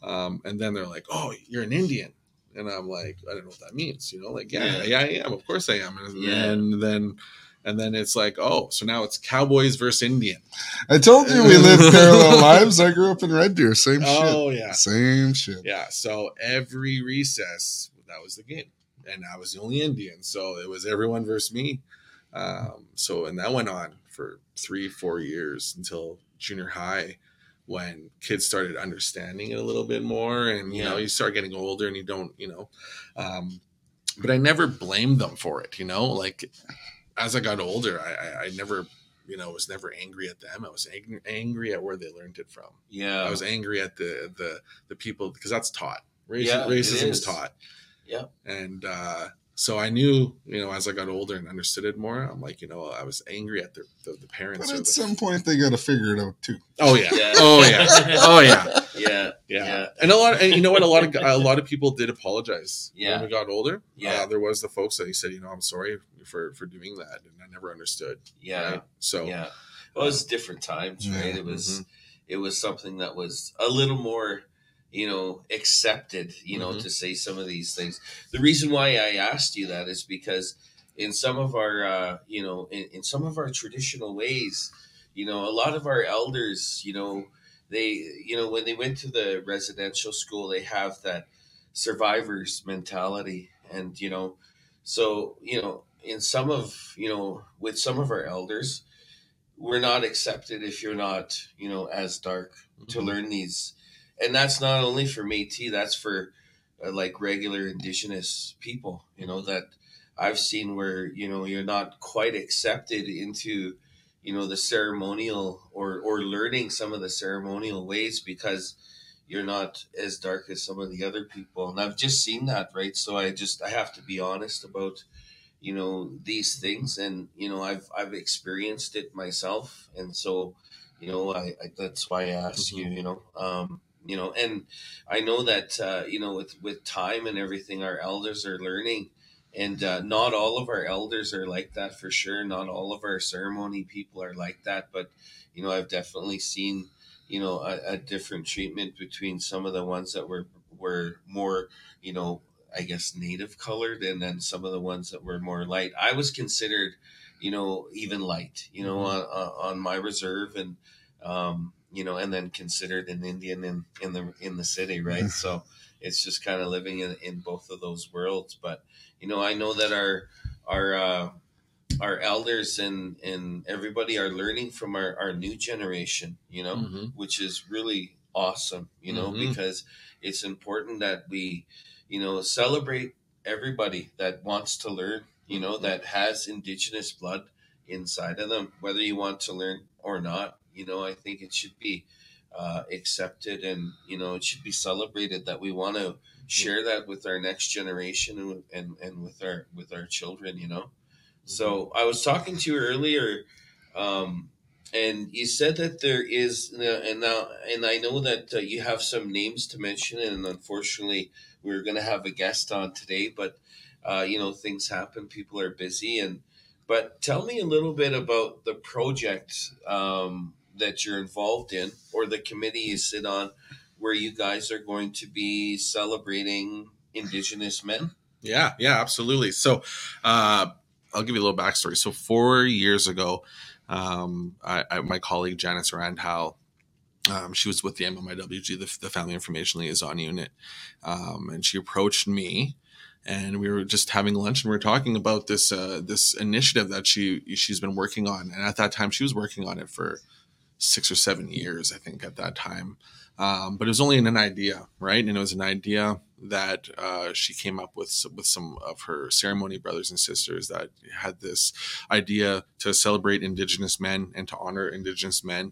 Um, and then they're like, "Oh, you're an Indian," and I'm like, "I don't know what that means." You know, like, yeah, Yeah. yeah, I am. Of course, I am. And, Yeah. and then, and then it's like, oh, so now it's Cowboys versus Indian. I told you we live parallel lives. I grew up in Red Deer. Same Oh shit. yeah, Same shit. yeah. So every recess, that was the game, and I was the only Indian, so it was everyone versus me. Um, so and that went on for three, four years until junior high, when kids started understanding it a little bit more and you know you start getting older and you don't you know um but i never blamed them for it you know like as i got older i i, I never you know was never angry at them i was angry, angry at where they learned it from Yeah. i was angry at the the the people because that's taught Raci- Yeah, racism is is. taught Yeah. and uh so I knew, you know, as I got older and understood it more, I'm like, you know, I was angry at the the, the parents. But at the- some point, they got to figure it out too. oh yeah, Yeah. oh yeah, oh yeah, yeah. yeah. Yeah. And a lot, and you know what? A lot of a lot of people did apologize Yeah. when we got older. Yeah. uh, there was the folks that he said, you know, I'm sorry for for doing that, and I never understood. Yeah. right? So Yeah. Well, it was different times, Yeah. right? It was Mhm. it was something that was a little more, you know, accepted, you know, Mhm. to say some of these things. The reason why I asked you that is because in some of our uh, you know, in, in some of our traditional ways, you know, a lot of our elders, you know, they you know, when they went to the residential school, they have that survivors mentality and you know, so, you know, in some of, you know, with some of our elders, we're not accepted if you're not, you know, as dark to Mhm. learn these. And that's not only for Métis, that's for uh, like regular indigenous people, you know, that I've seen where, you know, you're not quite accepted into, you know, the ceremonial or or learning some of the ceremonial ways because you're not as dark as some of the other people. And I've just seen that, right? So I just I have to be honest about you know these things and you know i've i've experienced it myself and so you know i, I that's why i asked you you know um you know and i know that uh you know with with time and everything our elders are learning. And uh, not all of our elders are like that for sure. Not all of our ceremony people are like that. But you know i've definitely seen you know a, a different treatment between some of the ones that were were more you know I guess native colored, and then some of the ones that were more light. I was considered, you know, even light, you know, on, on my reserve, and um, you know, and then considered an Indian in in the in the city, right? so it's just kind of living in, in both of those worlds. But you know, I know that our our uh, our elders and and everybody are learning from our our new generation, you know, Mhm. which is really awesome, you know, Mhm. because it's important that we, you know, celebrate everybody that wants to learn, you know, that has indigenous blood inside of them, whether you want to learn or not. You know, I think it should be uh, accepted and, you know, it should be celebrated that we want to share that with our next generation and, and, and with our with our children, you know. So I was talking to you earlier, um, and you said that there is, and now, and I know that uh, you have some names to mention, and unfortunately, we were going to have a guest on today, but uh, you know things happen, people are busy, and but tell me a little bit about the project um, that you're involved in, or the committee you sit on, where you guys are going to be celebrating Indigenous men. Yeah, yeah, absolutely. So, uh, I'll give you a little backstory. So, four years ago, um, I, I, my colleague Janice Randhile, um, she was with the MMIWG, the, the Family Information Liaison Unit, um, and she approached me, and we were just having lunch, and we were talking about this uh, this initiative that she she's been working on, and at that time she was working on it for six or seven years, I think, at that time. Um, but it was only an idea, right? And it was an idea that uh, she came up with with some of her ceremony brothers and sisters that had this idea to celebrate Indigenous men and to honor Indigenous men,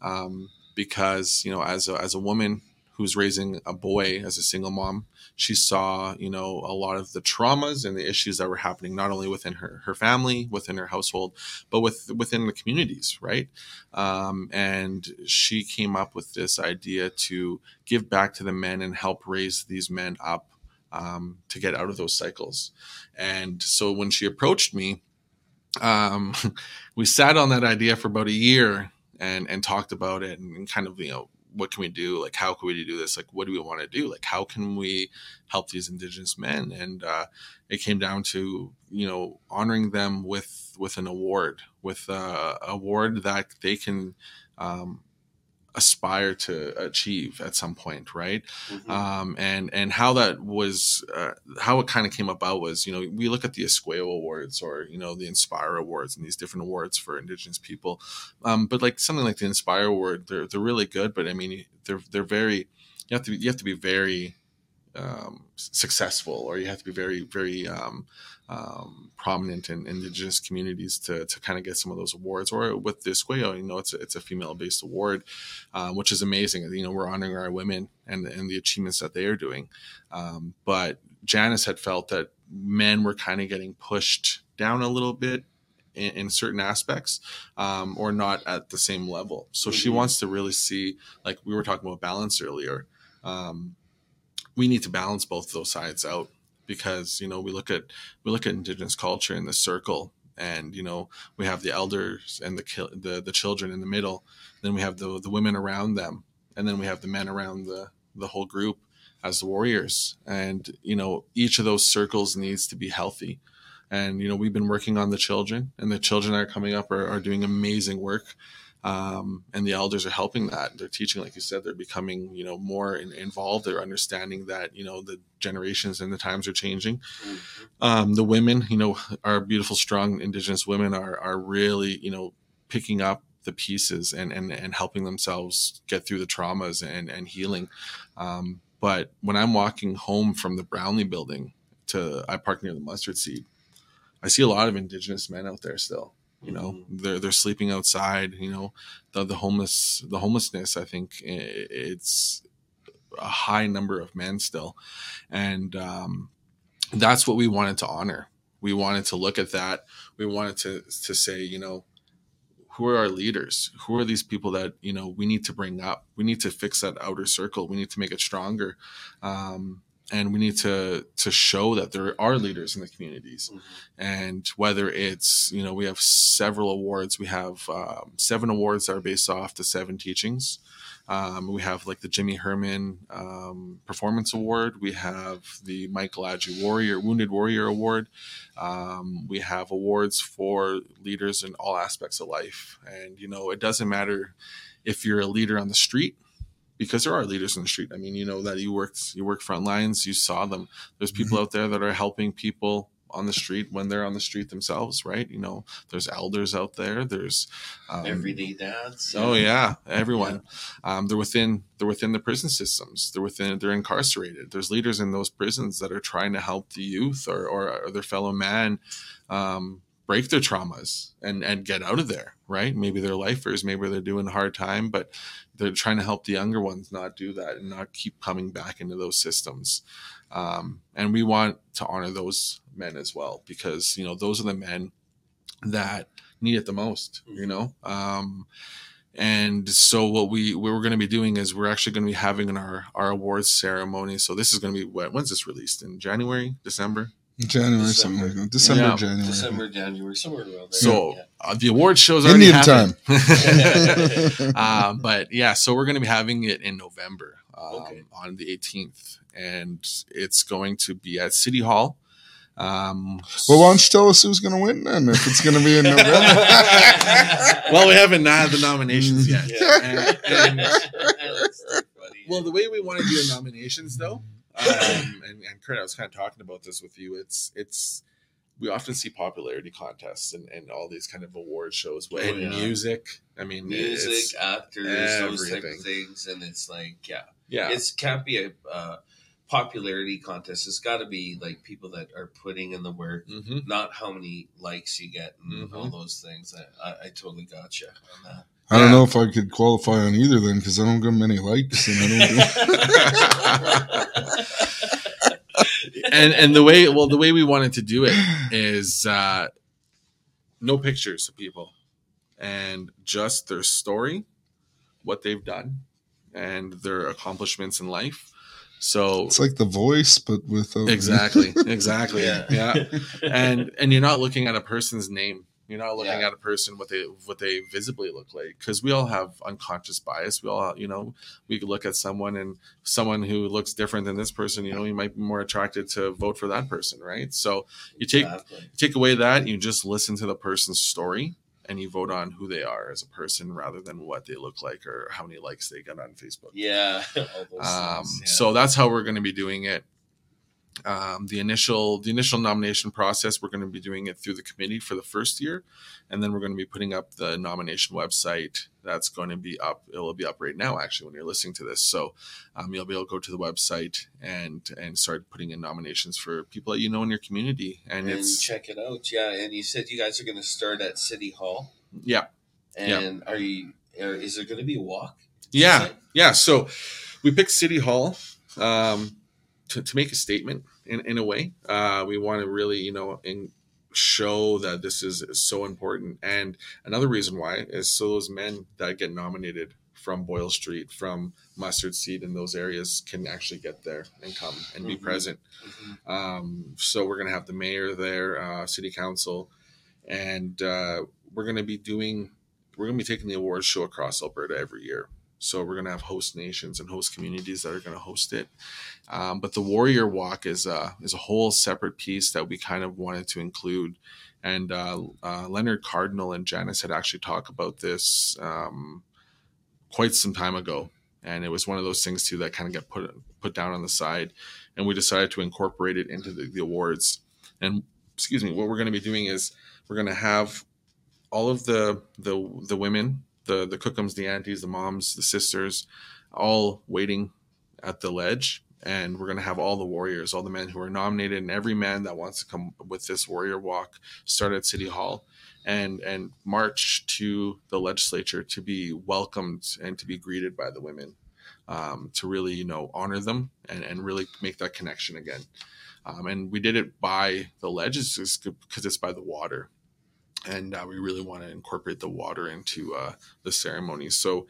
um, because you know, as a, as a woman who's raising a boy as a single mom, she saw you know a lot of the traumas and the issues that were happening not only within her her family, within her household, but with within the communities, right? Um, and she came up with this idea to give back to the men and help raise these men up um, to get out of those cycles. And so when she approached me, um, we sat on that idea for about a year and and talked about it and, and kind of you know what can we do? Like how can we do this? Like what do we want to do? Like how can we help these indigenous men? And uh, it came down to you know honoring them with with an award with uh, a award that they can um, aspire to achieve at some point right Mhm. um, and and how that was uh, how it kind of came about was you know we look at the Esquao Awards or you know the Indspire Awards and these different awards for Indigenous people, um, but like something like the Indspire Award, they're they're really good, but I mean they're they're very you have to be, you have to be very um, successful or you have to be very very um, um, prominent in indigenous communities to, to kind of get some of those awards. Or with the Esquao, you know it's a, it's a female based award um, which is amazing. You know we're honoring our women and and the achievements that they are doing. Um, but Janice had felt that men were kind of getting pushed down a little bit in, in certain aspects um, or not at the same level. So she Mhm. wants to really see like we were talking about balance earlier um, we need to balance both those sides out because you know we look at we look at indigenous culture in the circle and you know we have the elders and the the, the children in the middle then we have the the women around them and then we have the men around the the whole group as the warriors. And you know each of those circles needs to be healthy. And you know we've been working on the children and the children that are coming up are, are doing amazing work um, and the elders are helping that. They're teaching like you said they're becoming you know more in, involved. They're understanding that you know the generations and the times are changing. Mhm. um, the women you know our beautiful strong indigenous women are are really you know picking up the pieces and and, and helping themselves get through the traumas and and healing. Um, but when i'm walking home from the brownlee building to i park near the mustard seed i see a lot of indigenous men out there still you know Mhm. they're they're sleeping outside you know the the homeless the homelessness i think it's a high number of men still. And um that's what we wanted to honor. We wanted to look at that. We wanted to to say you know who are our leaders? Who are these people that you know we need to bring up? We need to fix that outer circle. We need to make it stronger. Um and we need to to show that there are leaders in the communities. Mhm. and whether it's you know we have several awards. We have um, seven awards that are based off the seven teachings. Um, we have like the jimmy herman um, performance award. We have the michael Adju warrior wounded warrior award. Um, we have awards for leaders in all aspects of life. And you know it doesn't matter if you're a leader on the street because there are leaders in the street. I mean, you know that you worked you work front lines, you saw them. There's people out there that are helping people on the street when they're on the street themselves, right? You know, there's elders out there. There's um, Everyday dads. Oh yeah, everyone. Um, they're within they're within the prison systems. They're within they're incarcerated. There's leaders in those prisons that are trying to help the youth or or, or their fellow man um, break their traumas and and get out of there. Right? Maybe they're lifers. Maybe they're doing a hard time, but they're trying to help the younger ones not do that and not keep coming back into those systems. Um, and we want to honor those men as well because you know those are the men that need it the most. You know. Um, and so what we what we're going to be doing is we're actually going to be having our our awards ceremony. So this is going to be what when's this released in January, December? January, December. something like that. December, Yeah. January. December, January, somewhere around there. So Yeah. uh, the award shows already Indian happened. uh, but yeah, so we're going to be having it in November um, Okay. on the 18th, and it's going to be at City Hall. Um, well, why don't you tell us who's going to win then? If it's going to be in November. well, we haven't had the nominations yet. Yeah. And- and- That's so funny. Well, the way we want to do the nominations, though, um, and, and Curt, I was kind of talking about this with you. It's it's we often see popularity contests and, and all these kind of award shows Oh, and yeah. music. I mean, music, actors, those type of things, and it's like, yeah, yeah, it can't be a uh, popularity contest. It's got to be like people that are putting in the work, hmm not how many likes you get and Mhm. all those things. I, I, I totally got you on that. I don't know if I could qualify on either then because I don't get many likes and I don't. and and the way well the way we wanted to do it is uh, no pictures of people and just their story, what they've done, and their accomplishments in life. So It's like The Voice, but with exactly exactly Yeah. yeah. and and you're not looking at a person's name you're not looking Yeah. at a person what they what they visibly look like because we all have unconscious bias we all you know we look at someone and someone who looks different than this person you know you might be more attracted to vote for that person right so you take Exactly. take away that you just listen to the person's story and you vote on who they are as a person rather than what they look like or how many likes they get on Facebook. Yeah. Um, yeah. So that's how we're going to be doing it. Um, the initial the initial nomination process we're going to be doing it through the committee for the first year, and then we're going to be putting up the nomination website. That's going to be up. It will be up right now, actually, when you're listening to this. So um, you'll be able to go to the website and and start putting in nominations for people that you know in your community. And, and it's check it out. Yeah, and you said you guys are going to start at City Hall, yeah, Yeah. and are you? Are, is there going to be a walk? Yeah, yeah. So we picked City Hall um, to, to make a statement in, in a way. Uh, we want to really, you know, in, show that this is, so important. And another reason why is so those men that get nominated from Boyle Street, from Mustard Seed, in those areas can actually get there and come and be Mhm. present. Mhm. Um, so we're going to have the mayor there, uh, city council, and uh, we're going to be doing, we're going to be taking the awards show across Alberta every year. So we're going to have host nations and host communities that are going to host it. Um, but the Warrior Walk is a is a whole separate piece that we kind of wanted to include. And uh, uh, Leonard Cardinal and Janice had actually talked about this um, quite some time ago, and it was one of those things too that kind of got put put down on the side, and we decided to incorporate it into the, the awards. And excuse me, what we're going to be doing is we're going to have all of the the the women, the the cookums, the aunties, the moms, the sisters, all waiting at the ledge, and we're going to have all the warriors, all the men who are nominated, and every man that wants to come with this warrior walk start at City Hall and and march to the legislature to be welcomed and to be greeted by the women um, to really you know honor them and, and really make that connection again. Um, and we did it by the ledges because it's by the water and uh, we really want to incorporate the water into uh, the ceremony so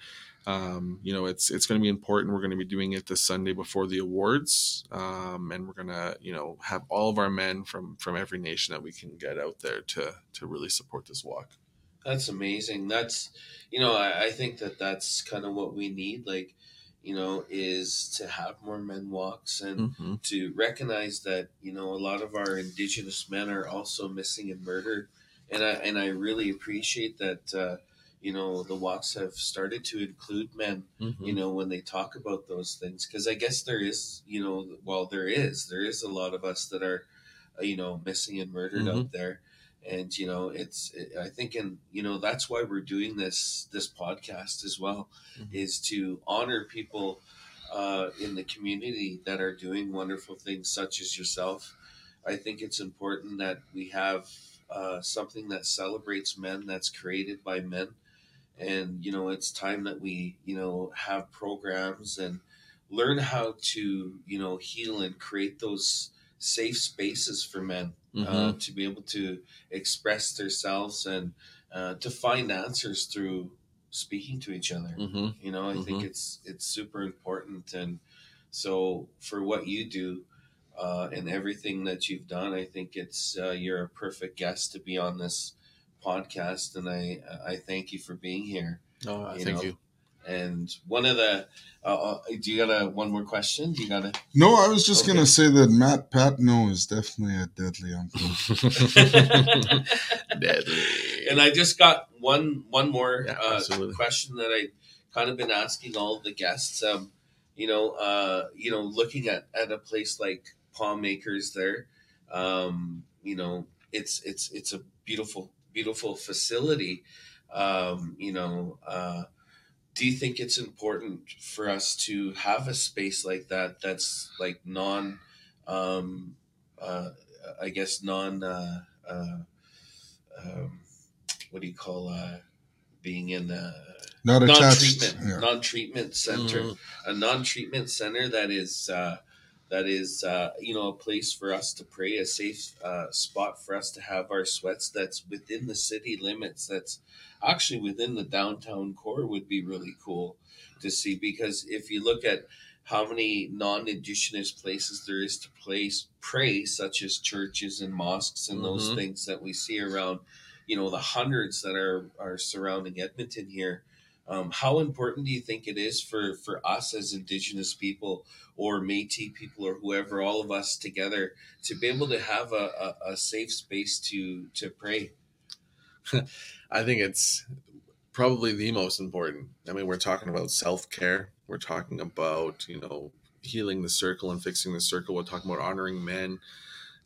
um, you know it's it's going to be important we're going to be doing it the sunday before the awards um, and we're going to you know have all of our men from from every nation that we can get out there to to really support this walk That's amazing. That's you know, I, I think that that's kind of what we need. Like, you know, is to have more men walks and hmm to recognize that you know a lot of our indigenous men are also missing and murdered, and I and I really appreciate that. Uh, you know, the walks have started to include men. Mm-hmm. You know, when they talk about those things, because I guess there is, you know, well, there is, there is a lot of us that are, uh, you know, missing and murdered Mhm. out there, and you know, it's. It, I think, and you know, that's why we're doing this this podcast as well, Mhm. is to honor people uh, in the community that are doing wonderful things, such as yourself. I think it's important that we have uh, something that celebrates men, that's created by men, and you know, it's time that we, you know, have programs and learn how to, you know, heal and create those safe spaces for men uh, to be able to express themselves and uh, to find answers through speaking to each other. hmm You know, I think Mhm. it's it's super important, and so for what you do uh, and everything that you've done, I think it's uh, you're a perfect guest to be on this podcast, and I I thank you for being here. Oh, You thank know, you. And one of the, uh, uh, do you got a one more question? You got a? No, I was just Okay. gonna say that Mat Patenaude is definitely a deadly uncle. Deadly. And I just got one one more Yeah, uh, question that I kind of been asking all the guests. Um, you know, uh, you know, looking at, at a place like Palm Acres, there, um, you know, it's it's it's a beautiful beautiful facility. Um, you know, uh, do you think it's important for us to have a space like that that's like non, um, uh, I guess non. Uh, uh, um, what do you call uh, being in a Not attached. non-treatment Yeah. non-treatment center Mhm. a non-treatment center that is uh, that is uh, you know a place for us to pray a safe uh, spot for us to have our sweats that's within the city limits that's actually within the downtown core would be really cool to see because if you look at how many non-indigenous places there is to place pray such as churches and mosques and those Mhm. things that we see around you know the hundreds that are are surrounding edmonton here um, how important do you think it is for for us as indigenous people or métis people or whoever all of us together to be able to have a, a, a safe space to to pray I think it's probably the most important. I mean, we're talking about self care. We're talking about you know healing the circle and fixing the circle. We're talking about honoring men.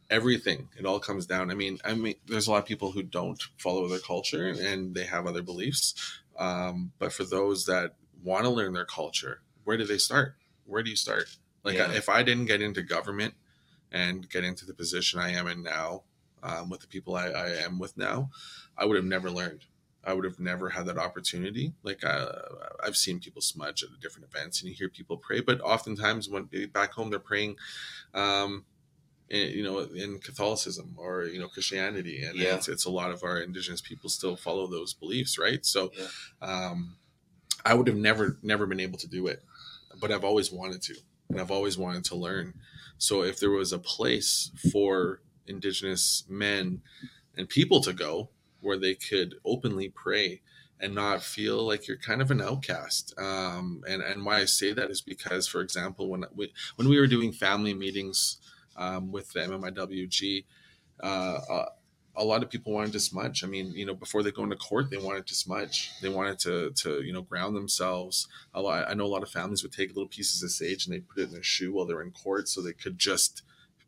Everything. It all comes down. I mean, I mean, there's a lot of people who don't follow their culture and they have other beliefs. Um, but for those that want to learn their culture, where do they start? Where do you start? Like, Yeah. if I didn't get into government and get into the position I am in now, um, with the people I, I am with now, I would have never learned. I would have never had that opportunity. Like uh, I've seen people smudge at different events, and you hear people pray, but oftentimes when back home they're praying, um, you know, in Catholicism or you know Christianity, and Yeah. it's, it's a lot of our indigenous people still follow those beliefs, right? So, Yeah. um, I would have never never been able to do it, but I've always wanted to, and I've always wanted to learn. So if there was a place for indigenous men and people to go where they could openly pray and not feel like you're kind of an outcast. Um, and and why I say that is because, for example, when we when we were doing family meetings um, with the MMIWG, uh, uh, a lot of people wanted to smudge. I mean, you know, before they go into court, they wanted to smudge. They wanted to to you know ground themselves. A lot, I know a lot of families would take little pieces of sage and they put it in their shoe while they're in court, so they could just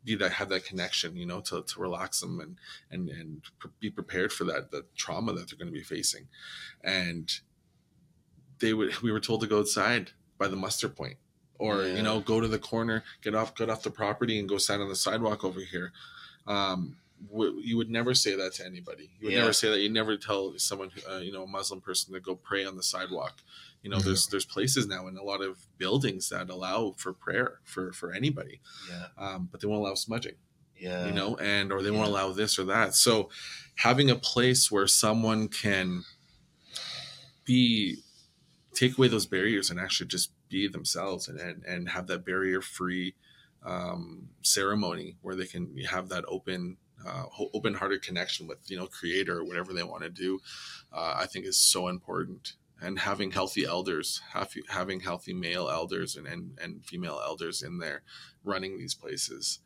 be that have that connection, you know, to, to relax them and and and be prepared for that the trauma that they're going to be facing. And they would we were told to go outside by the muster point or Yeah. you know go to the corner get off get off the property and go stand on the sidewalk over here um w- you would never say that to anybody you would Yeah. never say that you never tell someone uh, you know a muslim person to go pray on the sidewalk you know Mhm. there's there's places now in a lot of buildings that allow for prayer for for anybody Yeah. um, but they won't allow smudging Yeah. you know and or they won't allow this or that so having a place where someone can be take away those barriers and actually just be themselves and and, and have that barrier free um, ceremony where they can have that open uh, open hearted connection with you know creator or whatever they want to do uh, i think is so important. And having healthy elders having healthy male elders and, and, and female elders in there running these places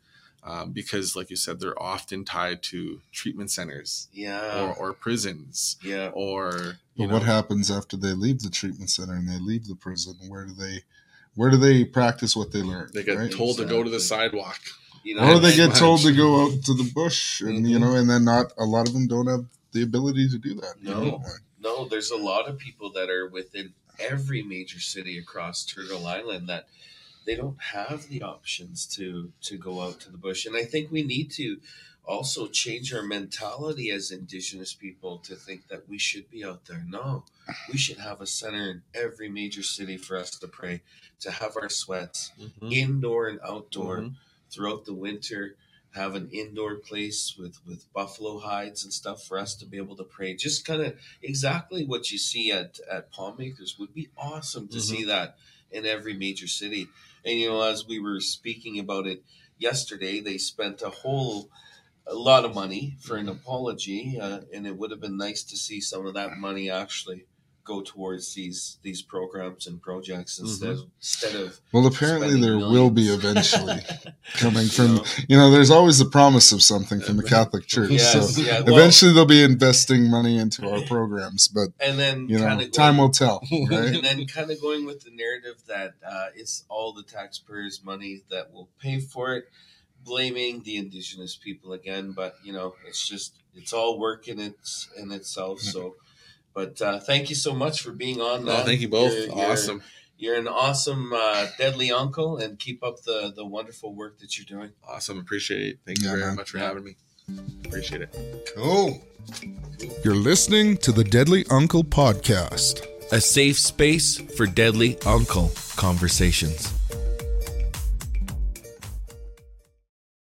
um, because like you said they're often tied to treatment centers Yeah. or, or prisons yeah. or you But what happens after they leave the treatment center and they leave the prison? Where do they, where do they practice what they learned? they get right? told to go to the sidewalk You or they get Smudge. told to go out to the bush, and you Mhm. know, and then not a lot of them don't have the ability to do that. you No. know? No, there's a lot of people that are within every major city across Turtle Island that they don't have the options to to go out to the bush. And I think we need to also change our mentality as indigenous people to think that we should be out there. No. We should have a center in every major city for us to pray, to have our sweats Mhm. indoor and outdoor Mhm. throughout the winter have an indoor place with with buffalo hides and stuff for us to be able to pray just kind of exactly what you see at at palm acres would be awesome to Mhm. see that in every major city and you know as we were speaking about it yesterday they spent a whole a lot of money for an apology uh, and it would have been nice to see some of that money actually go towards these these programs and projects instead instead of Well, apparently spending there will be eventually coming You from. know? You know, there's always the promise of something from the Catholic Church. Yes, so yeah, well- eventually they'll be investing money into our programs, but and then you know, kind of time will tell, and then kind of going with the narrative that uh, it's all the taxpayers' money that will pay for it, blaming the indigenous people again. But you know, it's just it's all work in its in itself. So, but uh, thank you so much for being on. Oh, thank you both. You're- you're- awesome. You're an awesome, uh, deadly uncle, and keep up the the wonderful work that you're doing. Awesome. Appreciate it. Thank you Yeah, very man. much for having me. Appreciate it. Cool. You're listening to the Deadly Uncle podcast. A safe space for deadly uncle conversations.